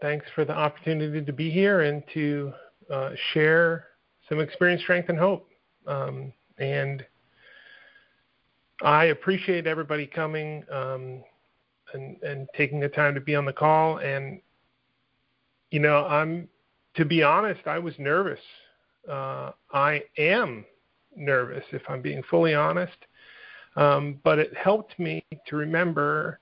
thanks for the opportunity to be here and to uh, share some experience, strength, and hope. Um, and I appreciate everybody coming um, and, and taking the time to be on the call. And you know, I'm to be honest, I was nervous. Uh, I am nervous, if I'm being fully honest. Um, but it helped me to remember.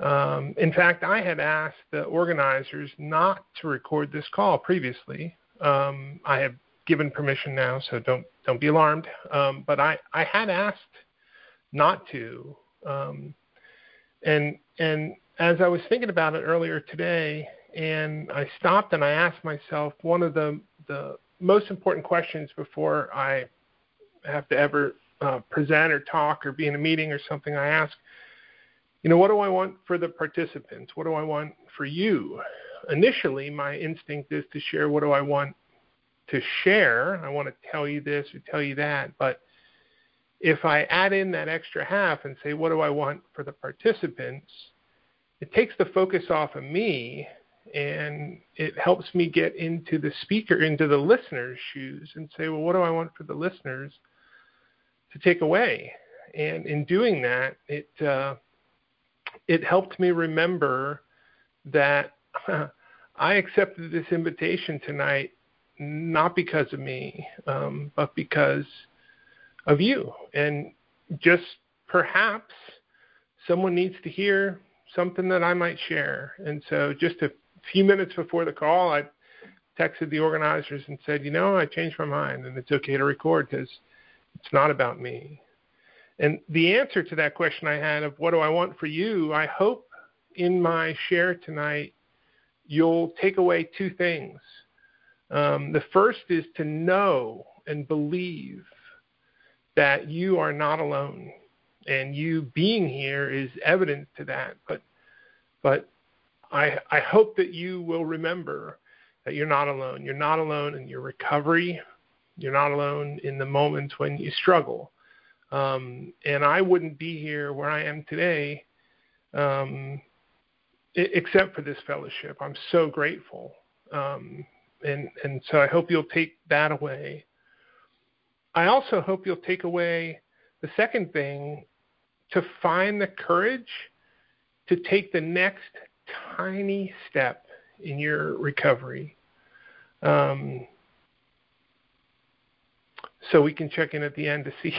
Um, in fact, I had asked the organizers not to record this call previously. Um, I have given permission now, so don't don't be alarmed. Um, but I, I had asked not to, um, and and as I was thinking about it earlier today, and I stopped and I asked myself one of the the most important questions before I have to ever uh, present or talk or be in a meeting or something. I ask, you know, what do I want for the participants? What do I want for you? Initially, my instinct is to share what do I want to share. I want to tell you this or tell you that. But if I add in that extra half and say, what do I want for the participants? It takes the focus off of me and it helps me get into the speaker, into the listener's shoes, and say, well, what do I want for the listeners to take away? And in doing that, it uh, it helped me remember that I accepted this invitation tonight not because of me, um, but because of you, and just perhaps someone needs to hear something that I might share. And so, just a few minutes before the call, I texted the organizers and said, you know, I changed my mind and it's okay to record because it's not about me. And the answer to that question I had of what do I want for you, I hope in my share tonight you'll take away two things. Um, the first is to know and believe that you are not alone, and you being here is evidence to that. But but I, I hope that you will remember that you're not alone. You're not alone in your recovery. You're not alone in the moments when you struggle. Um, and I wouldn't be here where I am today um, except for this fellowship. I'm so grateful. Um, and, and so I hope you'll take that away. I also hope you'll take away the second thing to find the courage to take the next tiny step in your recovery. Um, so we can check in at the end to see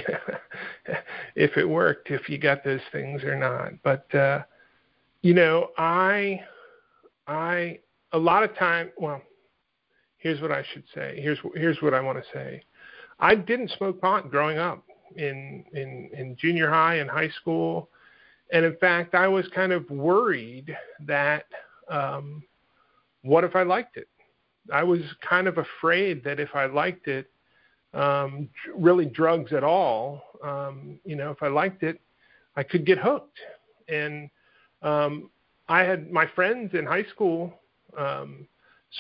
if it worked, if you got those things or not. But uh, you know, I, I, a lot of time. Well, here's what I should say. Here's here's what I want to say. I didn't smoke pot growing up in in in junior high and high school. And in fact, I was kind of worried that um, what if I liked it? I was kind of afraid that if I liked it, um, really drugs at all, um, you know, if I liked it, I could get hooked. And um, I had my friends in high school um,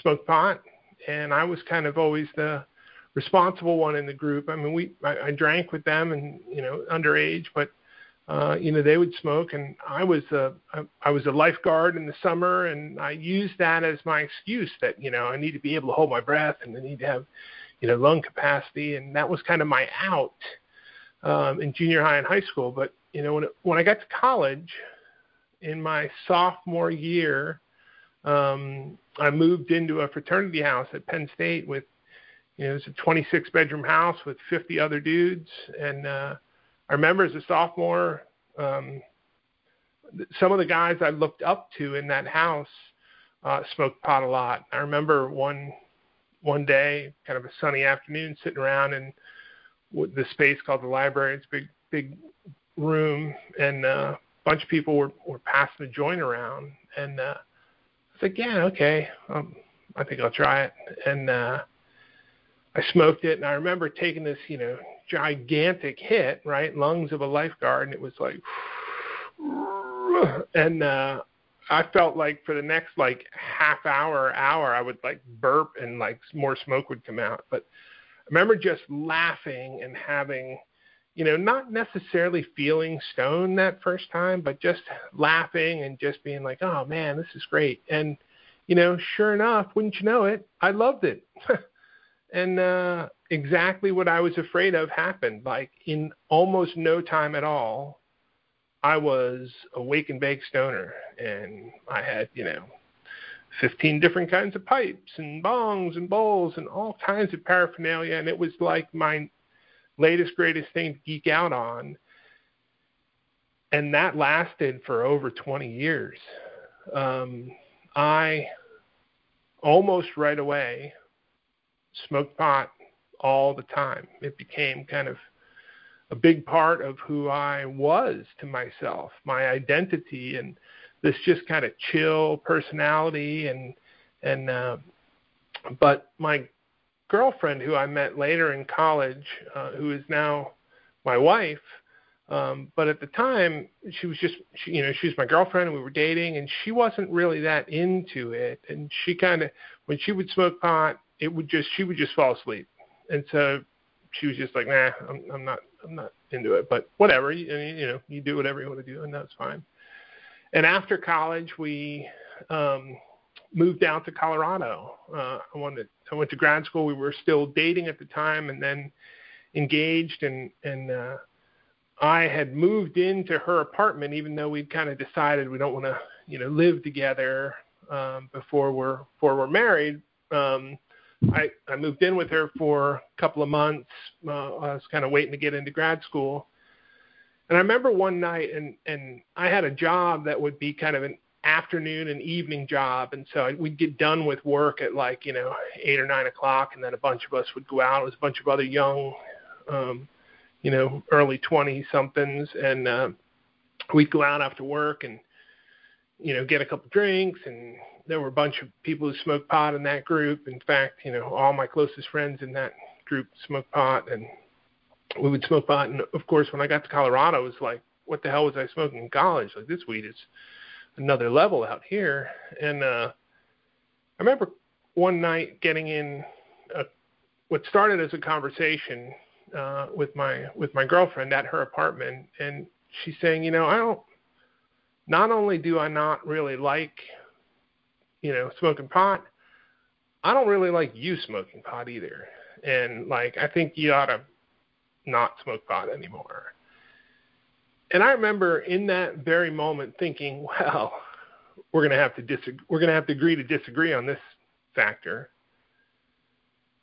smoked pot, and I was kind of always the responsible one in the group. I mean, we I, I drank with them, and you know, underage, but uh, you know, they would smoke, and I was a I was a lifeguard in the summer, and I used that as my excuse that you know I need to be able to hold my breath, and I need to have you know lung capacity, and that was kind of my out um, in junior high and high school. But you know, when it, when I got to college, in my sophomore year, um, I moved into a fraternity house at Penn State with you know, it was a 26 bedroom house with 50 other dudes, and uh, I remember as a sophomore, um, some of the guys I looked up to in that house uh, smoked pot a lot. I remember one one day, kind of a sunny afternoon, sitting around in the space called the library. It's a big big room, and uh, a bunch of people were were passing the joint around, and uh, I was like, yeah, okay, um, I think I'll try it, and uh, I smoked it, and I remember taking this, you know, gigantic hit, right, lungs of a lifeguard, and it was like, and uh, I felt like for the next like half hour, hour, I would like burp and like more smoke would come out. But I remember just laughing and having, you know, not necessarily feeling stoned that first time, but just laughing and just being like, oh man, this is great. And you know, sure enough, wouldn't you know it, I loved it. and uh exactly what I was afraid of happened. Like in almost no time at all, I was a wake and bake stoner and I had, you know, 15 different kinds of pipes and bongs and bowls and all kinds of paraphernalia and it was like my latest greatest thing to geek out on. And that lasted for over 20 years. Um, i almost right away smoked pot all the time. It became kind of a big part of who i was to myself my identity and this just kind of chill personality and and uh, but my girlfriend who I met later in college, uh, who is now my wife, um, but at the time she was just she, you know she was my girlfriend and we were dating and she wasn't really that into it. And she kind of when she would smoke pot it would just she would just fall asleep. And so she was just like nah I'm I'm not I'm not into it but whatever you, you know you do whatever you want to do and that's fine and after college, we um, moved down to Colorado. Uh, I wanted I went to grad school. We were still dating at the time, and then engaged. And and uh, I had moved into her apartment, even though we'd kind of decided we don't want to you know live together um, before we're before we're married. Um, I, I moved in with her for a couple of months. Uh, I was kind of waiting to get into grad school, and I remember one night, and and I had a job that would be kind of an afternoon and evening job, and so we'd get done with work at like you know eight or nine o'clock, and then a bunch of us would go out. It was a bunch of other young, um, you know, early twenty somethings, and uh, we'd go out after work and you know get a couple drinks and there were a bunch of people who smoked pot in that group. In fact, you know, all my closest friends in that group smoked pot, and we would smoke pot. And of course, when I got to Colorado, it was like, what the hell was I smoking in college? Like this weed is another level out here. And uh, I remember one night getting in a, what started as a conversation uh, with my with my girlfriend at her apartment, and she's saying, you know, I don't. Not only do I not really like, you know, smoking pot, I don't really like you smoking pot either. And like, I think you ought to not smoke pot anymore. And I remember in that very moment thinking, well, we're going to have to disagree. We're going to have to agree to disagree on this factor.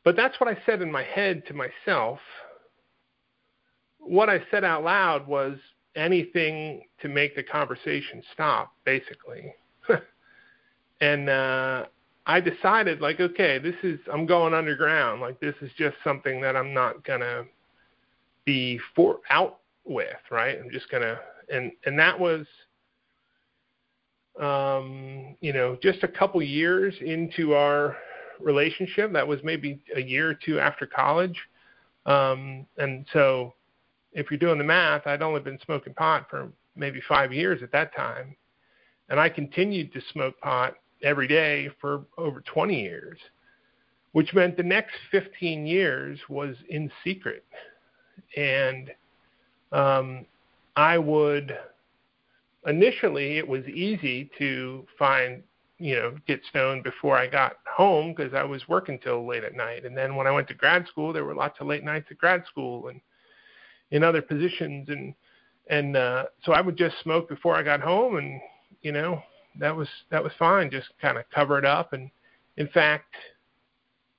But that's what I said in my head to myself. What I said out loud was anything to make the conversation stop, basically. And uh, I decided, like, okay, this is I'm going underground. Like, this is just something that I'm not gonna be for out with, right? I'm just gonna and and that was um, you know, just a couple years into our relationship. That was maybe a year or two after college. Um, and so if you're doing the math, I'd only been smoking pot for maybe five years at that time. And I continued to smoke pot every day for over 20 years, which meant the next 15 years was in secret. And um, I would initially it was easy to find you know get stoned before I got home because I was working till late at night, and then when I went to grad school, there were lots of late nights at grad school and in other positions, and and uh, so I would just smoke before I got home, and you know that was that was fine, just kind of cover it up, and in fact,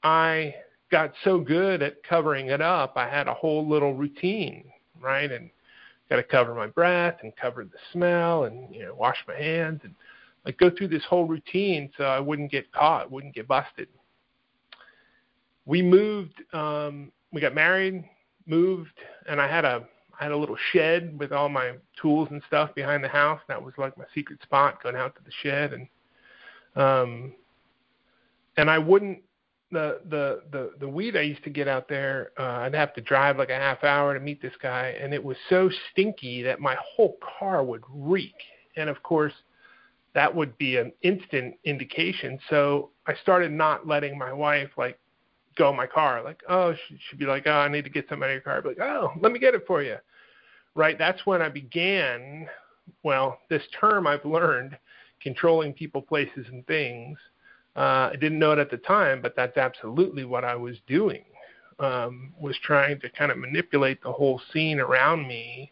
I got so good at covering it up, I had a whole little routine, right? And got to cover my breath and cover the smell and you know wash my hands and like go through this whole routine so I wouldn't get caught, wouldn't get busted. We moved, um, we got married, moved, and I had a I had a little shed with all my tools and stuff behind the house. That was like my secret spot, going out to the shed and um and I wouldn't the the the the weed I used to get out there, uh, I'd have to drive like a half hour to meet this guy, and it was so stinky that my whole car would reek. And of course, that would be an instant indication. So I started not letting my wife like go in my car. Like, oh, she, she'd be like, oh, I need to get something out of your car. I'd be like, oh, let me get it for you. Right. That's when I began. Well, this term I've learned, controlling people, places, and things Uh, I didn't know it at the time, but that's absolutely what I was doing. Um, was trying to kind of manipulate the whole scene around me,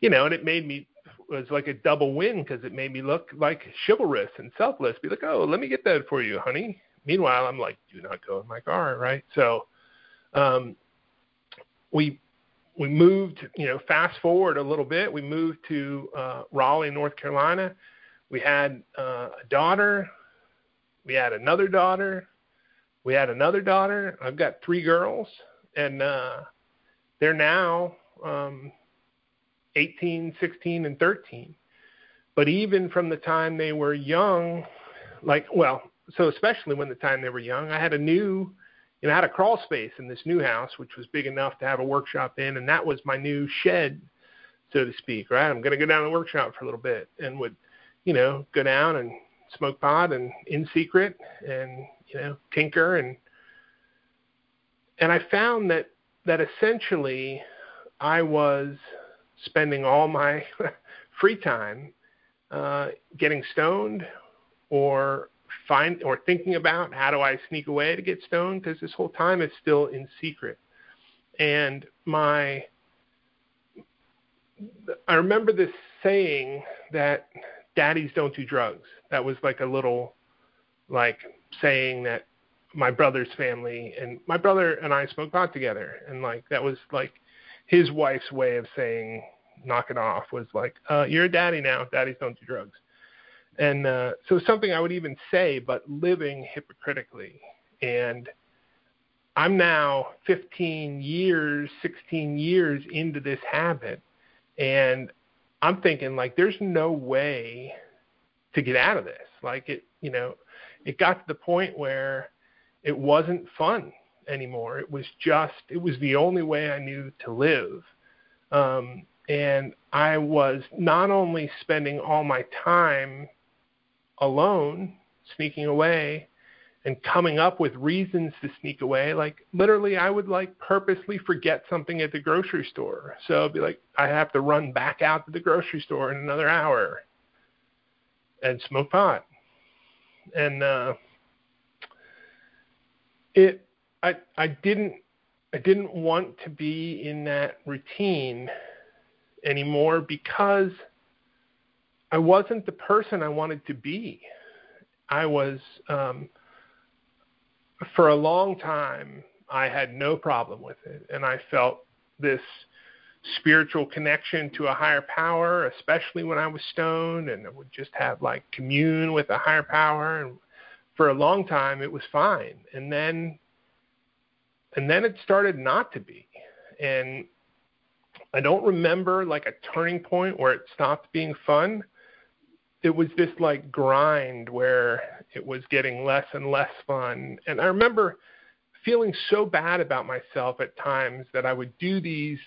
you know, and it made me it was like a double win because it made me look like chivalrous and selfless. Be like, oh, let me get that for you, honey. Meanwhile, I'm like, do not go in my car, right? So, um, we we moved, you know, fast forward a little bit. We moved to uh, Raleigh, North Carolina. We had uh, a daughter. We had another daughter. We had another daughter. I've got three girls, and uh, they're now um, 18, 16, and 13. But even from the time they were young, like, well, so especially when the time they were young, I had a new know, I had a crawl space in this new house, which was big enough to have a workshop in, and that was my new shed, so to speak. Right, I'm going to go down to the workshop for a little bit, and would, you know, go down and smoke pot and in secret, and you know, tinker, and and I found that that essentially I was spending all my free time uh, getting stoned or find or thinking about how do I sneak away to get stoned because this whole time it's still in secret. And my I remember this saying that daddies don't do drugs. That was like a little like saying that my brother's family and my brother and I smoked pot together and like that was like his wife's way of saying knock it off was like uh you're a daddy now daddies don't do drugs and uh, so something I would even say, but living hypocritically. And I'm now 15 years, 16 years into this habit, and I'm thinking like, there's no way to get out of this. Like it, you know, it got to the point where it wasn't fun anymore. It was just, it was the only way I knew to live. Um, and I was not only spending all my time alone, sneaking away, and coming up with reasons to sneak away. Like literally, I would like purposely forget something at the grocery store. So it'd be like I have to run back out to the grocery store in another hour and smoke pot. And uh, it, I, I didn't, I didn't want to be in that routine anymore because I wasn't the person I wanted to be. I was, um, for a long time, I had no problem with it. And I felt this spiritual connection to a higher power, especially when I was stoned, and I would just have like commune with a higher power. And for a long time, it was fine. And then, and then it started not to be. And I don't remember like a turning point where it stopped being fun it was this like grind where it was getting less and less fun. And I remember feeling so bad about myself at times that I would do these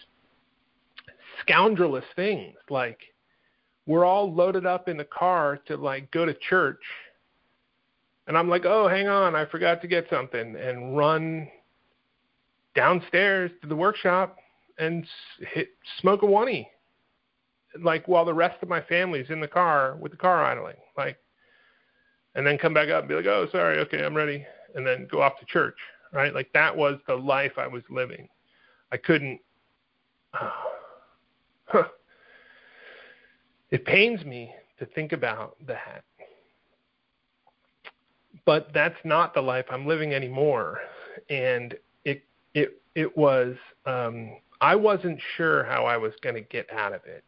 scoundrelous things like we're all loaded up in the car to like go to church and I'm like, "Oh, hang on, I forgot to get something." And run downstairs to the workshop and hit smoke a oney like while the rest of my family's in the car with the car idling, like, and then come back up and be like, oh, sorry, okay, I'm ready, and then go off to church, right? Like that was the life I was living. I couldn't. Uh, huh. It pains me to think about that. But that's not the life I'm living anymore. And it it it was um I wasn't sure how I was going to get out of it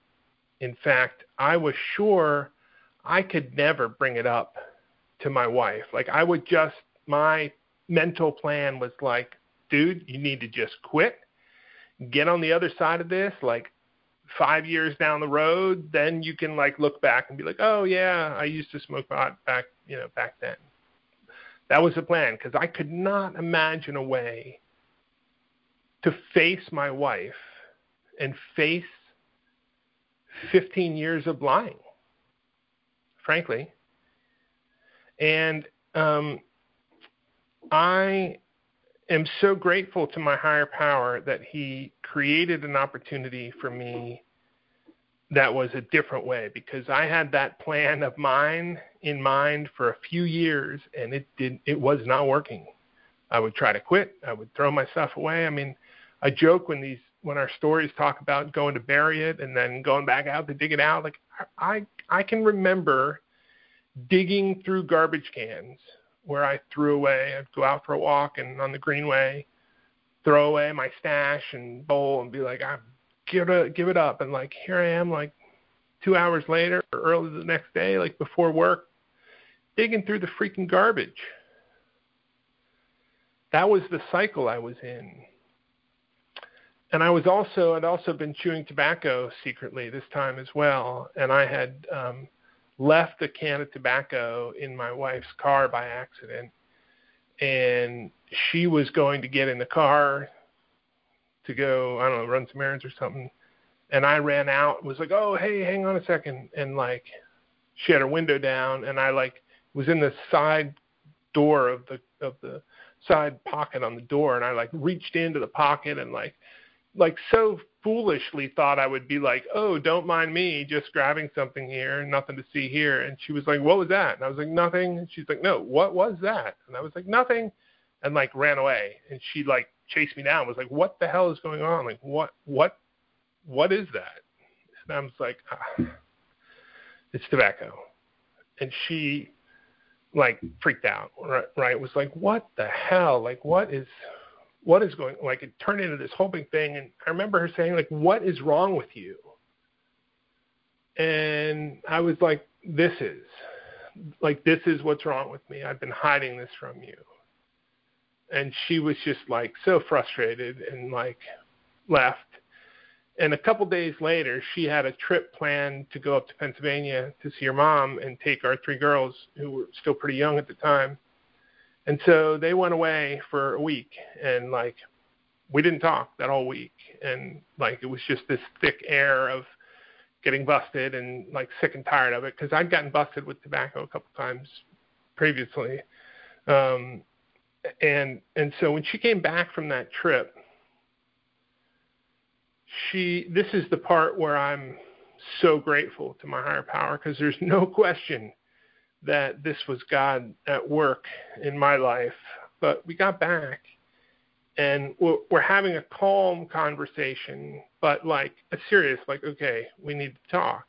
in fact, I was sure I could never bring it up to my wife. Like I would just my mental plan was like, dude, you need to just quit. Get on the other side of this like 5 years down the road, then you can like look back and be like, "Oh yeah, I used to smoke pot back, you know, back then." That was the plan because I could not imagine a way to face my wife and face 15 years of lying, frankly. And um, I am so grateful to my higher power that he created an opportunity for me that was a different way because I had that plan of mine in mind for a few years and it did it was not working. I would try to quit. I would throw myself away. I mean, I joke when these when our stories talk about going to bury it and then going back out to dig it out. Like I I can remember digging through garbage cans where I threw away. I'd go out for a walk and on the greenway, throw away my stash and bowl and be like, I give it give it up. And like here I am, like two hours later or early the next day, like before work, digging through the freaking garbage. That was the cycle I was in. And I was also I'd also been chewing tobacco secretly this time as well, and I had um, left a can of tobacco in my wife's car by accident, and she was going to get in the car to go I don't know run some errands or something, and I ran out was like oh hey hang on a second. And like she had her window down and I like was in the side door of the of the side pocket on the door. And I like reached into the pocket and like like so foolishly thought I would be like, "Oh, don't mind me, just grabbing something here, nothing to see here." And she was like, "What was that?" And I was like, "Nothing." And she's like, "No, what was that?" And I was like, "Nothing," and like ran away. And she like chased me down. Was like, "What the hell is going on? Like, what, what, what is that?" And I was like, ah, "It's tobacco." And she like freaked out right, right was like what the hell like what is what is going like it turned into this whole big thing and i remember her saying like what is wrong with you? And i was like this is like this is what's wrong with me. I've been hiding this from you. And she was just like so frustrated and like left. And a couple days later, she had a trip planned to go up to Pennsylvania to see her mom and take our three girls, who were still pretty young at the time. And so they went away for a week, and like we didn't talk that whole week, and like it was just this thick air of getting busted and like sick and tired of it because I'd gotten busted with tobacco a couple times previously. Um, and and so when she came back from that trip she this is the part where I'm so grateful to my higher power because there's no question that this was God at work in my life. But we got back and we're, we're having a calm conversation, but like a serious, like, okay, we need to talk.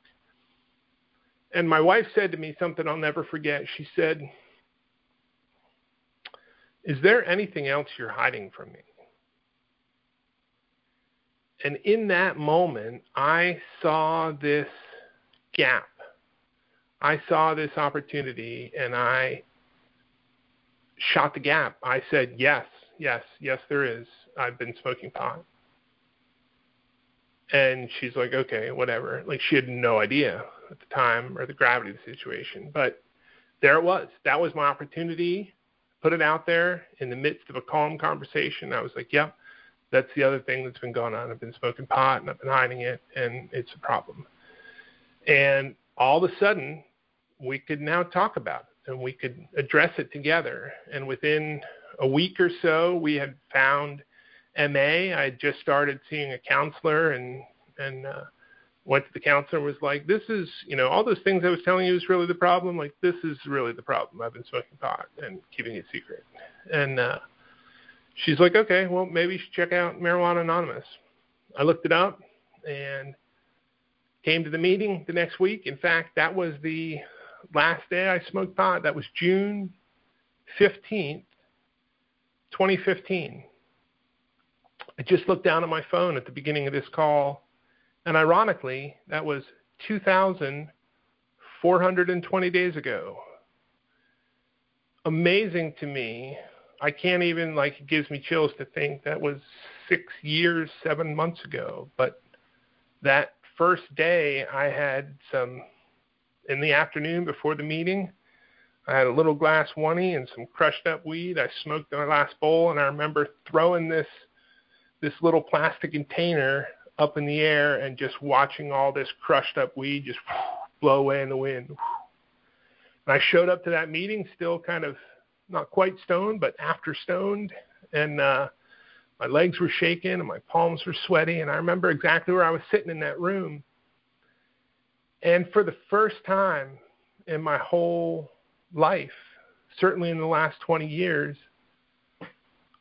And my wife said to me something I'll never forget. She said, Is there anything else you're hiding from me? And in that moment, I saw this gap. I saw this opportunity and I shot the gap. I said, Yes, yes, yes, there is. I've been smoking pot. And she's like, Okay, whatever. Like she had no idea at the time or the gravity of the situation. But there it was. That was my opportunity. Put it out there in the midst of a calm conversation. I was like, Yep, that's the other thing that's been going on. I've been smoking pot and I've been hiding it, and it's a problem. And all of a sudden, we could now talk about it and we could address it together. And within a week or so, we had found MA. I had just started seeing a counselor and and uh, went to the counselor and was like, "This is, you know, all those things I was telling you is really the problem. Like, this is really the problem. I've been smoking pot and keeping it secret." And uh, she's like, okay, well, maybe you should check out Marijuana Anonymous. I looked it up and came to the meeting the next week. In fact, that was the last day I smoked pot. That was June 15th, 2015. I just looked down at my phone at the beginning of this call, and ironically, that was 2,420 days ago. Amazing to me I can't even like it gives me chills to think that was six years, seven months ago. But that first day, I had some in the afternoon before the meeting. I had a little glass oney and some crushed up weed. I smoked my last bowl, and I remember throwing this this little plastic container up in the air and just watching all this crushed up weed just blow away in the wind. And I showed up to that meeting still kind of not quite stoned, but after stoned, and uh, my legs were shaking and my palms were sweaty. And I remember exactly where I was sitting in that room. And for the first time in my whole life, certainly in the last 20 years,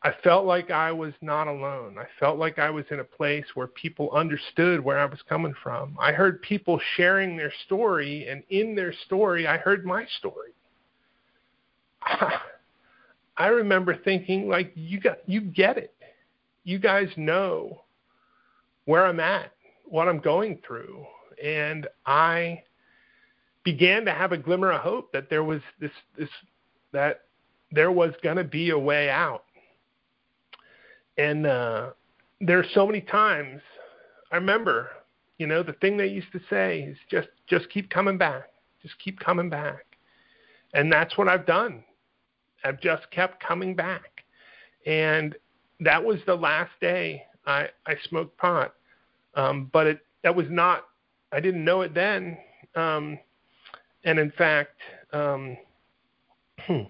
I felt like I was not alone. I felt like I was in a place where people understood where I was coming from. I heard people sharing their story, and in their story, I heard my story. I remember thinking, like, you got, you get it. You guys know where I'm at, what I'm going through, and I began to have a glimmer of hope that there was this, this, that there was going to be a way out. And uh, there are so many times I remember, you know, the thing they used to say is just just keep coming back, just keep coming back, and that's what I've done. I've just kept coming back, and that was the last day I I smoked pot, um, but it that was not I didn't know it then, um, and in fact, um,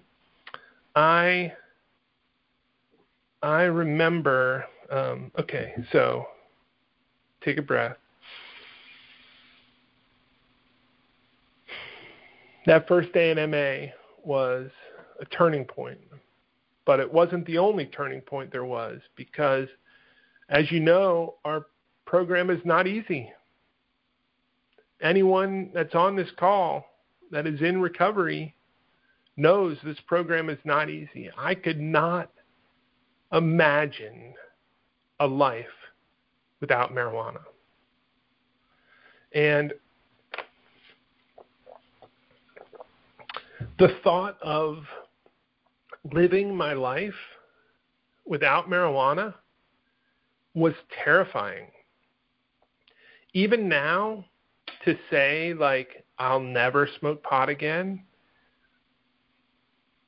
I I remember. Um, okay, so take a breath. That first day in MA was a turning point, but it wasn't the only turning point there was because, as you know, our program is not easy. Anyone that's on this call that is in recovery knows this program is not easy. I could not imagine a life without marijuana. And the thought of living my life without marijuana was terrifying. Even now, to say, like, I'll never smoke pot again,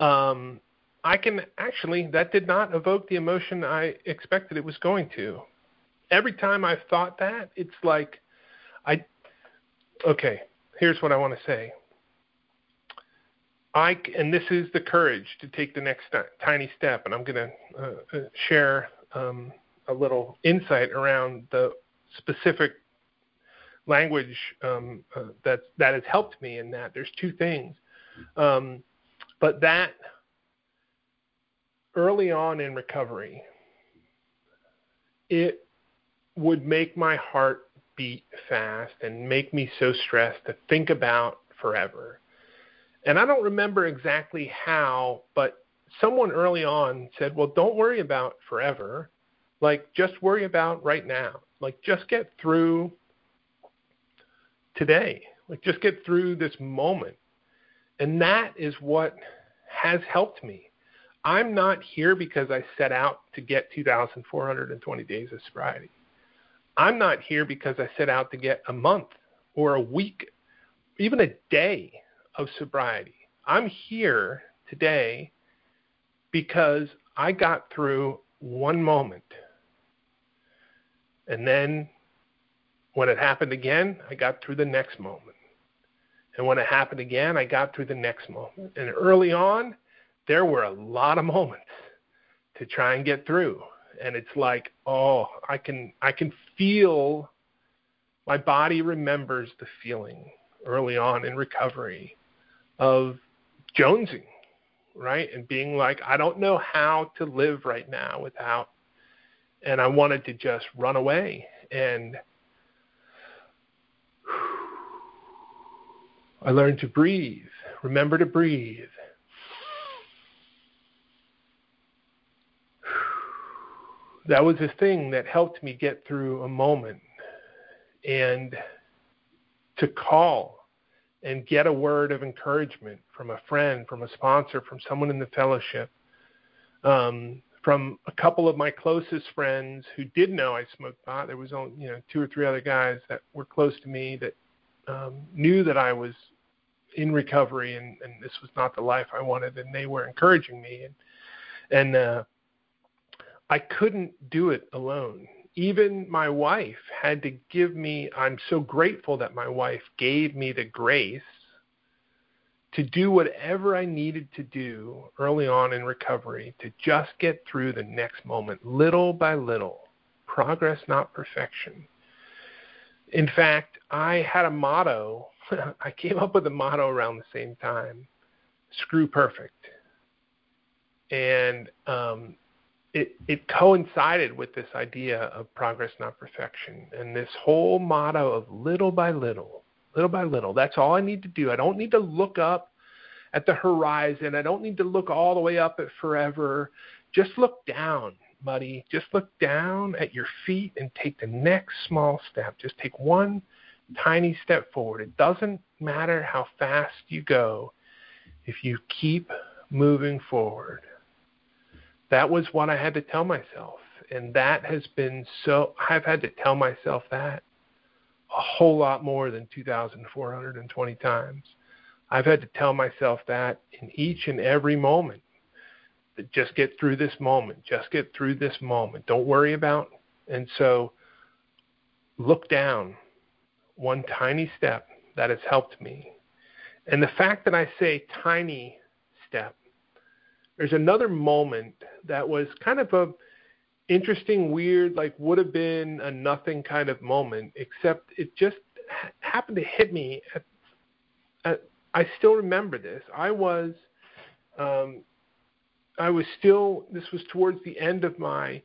um, I can actually, that did not evoke the emotion I expected it was going to. Every time I've thought that, it's like, I, okay, here's what I want to say. I, and this is the courage to take the next tiny step, and I'm going to uh, uh, share um, a little insight around the specific language um, uh, that that has helped me in that. There's two things, um, but that early on in recovery, it would make my heart beat fast and make me so stressed to think about forever. And I don't remember exactly how, but someone early on said, Well, don't worry about forever. Like, just worry about right now. Like, just get through today. Like, just get through this moment. And that is what has helped me. I'm not here because I set out to get 2,420 days of sobriety. I'm not here because I set out to get a month or a week, even a day of sobriety. I'm here today because I got through one moment. And then when it happened again, I got through the next moment. And when it happened again, I got through the next moment. And early on, there were a lot of moments to try and get through and it's like oh i can i can feel my body remembers the feeling early on in recovery of jonesing right and being like i don't know how to live right now without and i wanted to just run away and i learned to breathe remember to breathe that was a thing that helped me get through a moment and to call and get a word of encouragement from a friend, from a sponsor, from someone in the fellowship, um, from a couple of my closest friends who did know I smoked pot. There was only you know two or three other guys that were close to me that um, knew that I was in recovery and, and this was not the life I wanted, and they were encouraging me and and uh, I couldn't do it alone. Even my wife had to give me, I'm so grateful that my wife gave me the grace to do whatever I needed to do early on in recovery to just get through the next moment, little by little. Progress, not perfection. In fact, I had a motto. I came up with a motto around the same time screw perfect. And um, it, it coincided with this idea of progress, not perfection, and this whole motto of little by little, little by little. That's all I need to do. I don't need to look up at the horizon. I don't need to look all the way up at forever. Just look down, buddy. Just look down at your feet and take the next small step. Just take one tiny step forward. It doesn't matter how fast you go if you keep moving forward that was what I had to tell myself. And that has been so, I've had to tell myself that a whole lot more than 2,420 times. I've had to tell myself that in each and every moment. That just get through this moment. Just get through this moment. Don't worry about. And so look down one tiny step that has helped me. And the fact that I say tiny step there's another moment that was kind of a interesting, weird, like would have been a nothing kind of moment, except it just happened to hit me. At, at, I still remember this. I was, um, I was still. This was towards the end of my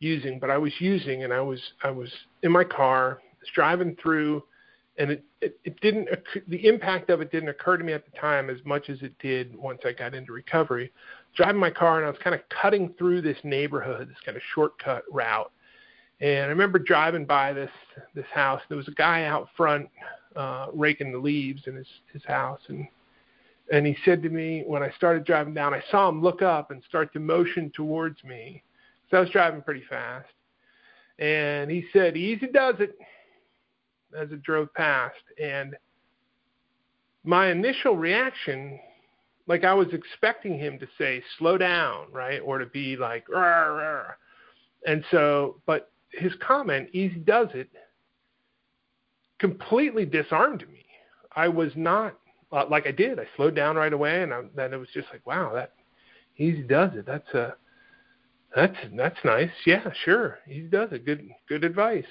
using, but I was using, and I was, I was in my car, driving through, and it, it, it didn't. The impact of it didn't occur to me at the time as much as it did once I got into recovery driving my car and I was kind of cutting through this neighborhood, this kind of shortcut route. And I remember driving by this this house. There was a guy out front uh, raking the leaves in his his house, and and he said to me when I started driving down, I saw him look up and start to motion towards me. So I was driving pretty fast, and he said, "Easy does it," as it drove past. And my initial reaction like I was expecting him to say slow down, right, or to be like, rawr, rawr. and so, but his comment, easy does it, completely disarmed me. I was not like I did. I slowed down right away, and I, then it was just like, wow, that easy does it. That's a that's that's nice. Yeah, sure, he does it. Good good advice.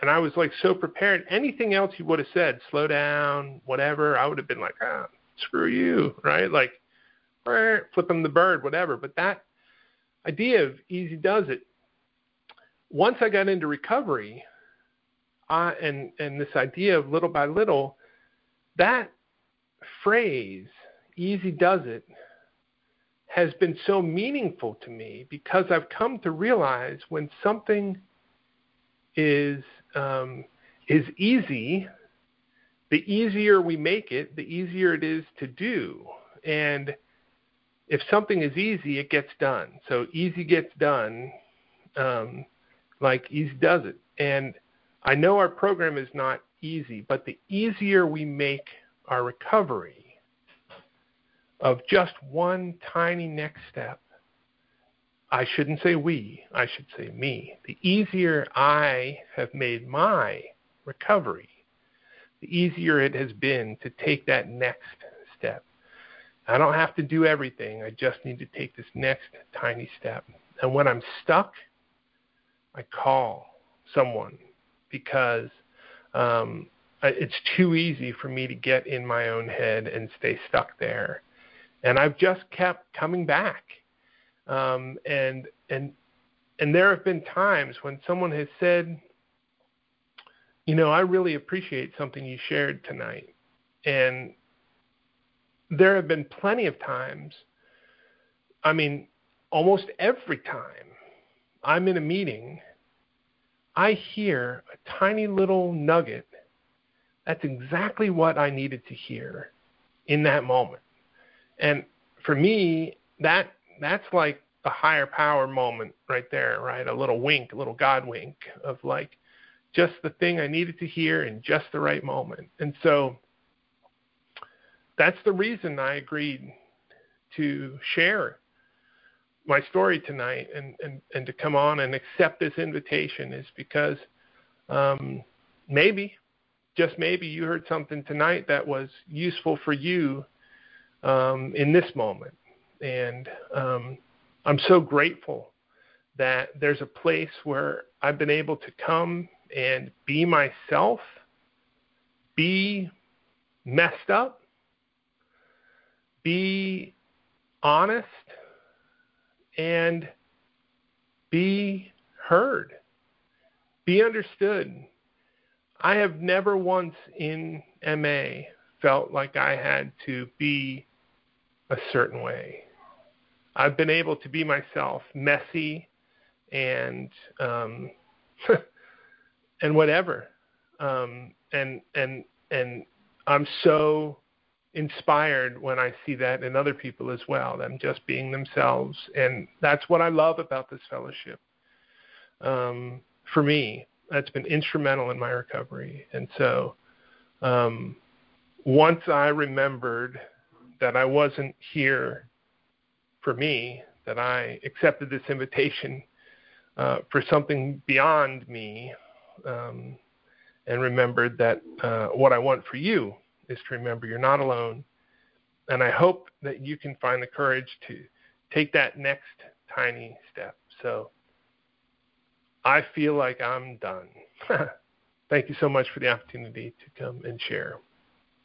And I was like so prepared. Anything else he would have said, slow down, whatever, I would have been like, ah, screw you, right? Like, flip him the bird, whatever. But that idea of easy does it. Once I got into recovery, I, and and this idea of little by little, that phrase "easy does it" has been so meaningful to me because I've come to realize when something is um, is easy, the easier we make it, the easier it is to do. And if something is easy, it gets done. So easy gets done, um, like easy does it. And I know our program is not easy, but the easier we make our recovery of just one tiny next step, I shouldn't say we, I should say me. The easier I have made my recovery, the easier it has been to take that next step. I don't have to do everything. I just need to take this next tiny step. And when I'm stuck, I call someone because um, it's too easy for me to get in my own head and stay stuck there. And I've just kept coming back. Um, and and and there have been times when someone has said, you know, I really appreciate something you shared tonight. And there have been plenty of times, I mean, almost every time I'm in a meeting, I hear a tiny little nugget. That's exactly what I needed to hear in that moment. And for me, that that's like a higher power moment right there, right? A little wink, a little God wink of like just the thing I needed to hear in just the right moment. And so that's the reason I agreed to share my story tonight and, and, and to come on and accept this invitation is because um, maybe, just maybe, you heard something tonight that was useful for you um, in this moment. And um, I'm so grateful that there's a place where I've been able to come and be myself – be messed up, be honest, and be heard, be understood. I have never once in MA felt like I had to be a certain way. I've been able to be myself, messy and um, and whatever. Um, and and and I'm so inspired when I see that in other people as well, them just being themselves. And that's what I love about this fellowship. Um, for me, that's been instrumental in my recovery. And so um, once I remembered that I wasn't here for me, that I accepted this invitation uh, for something beyond me, um, and remembered that uh, what I want for you is to remember you're not alone. And I hope that you can find the courage to take that next tiny step. So I feel like I'm done. Thank you so much for the opportunity to come and share.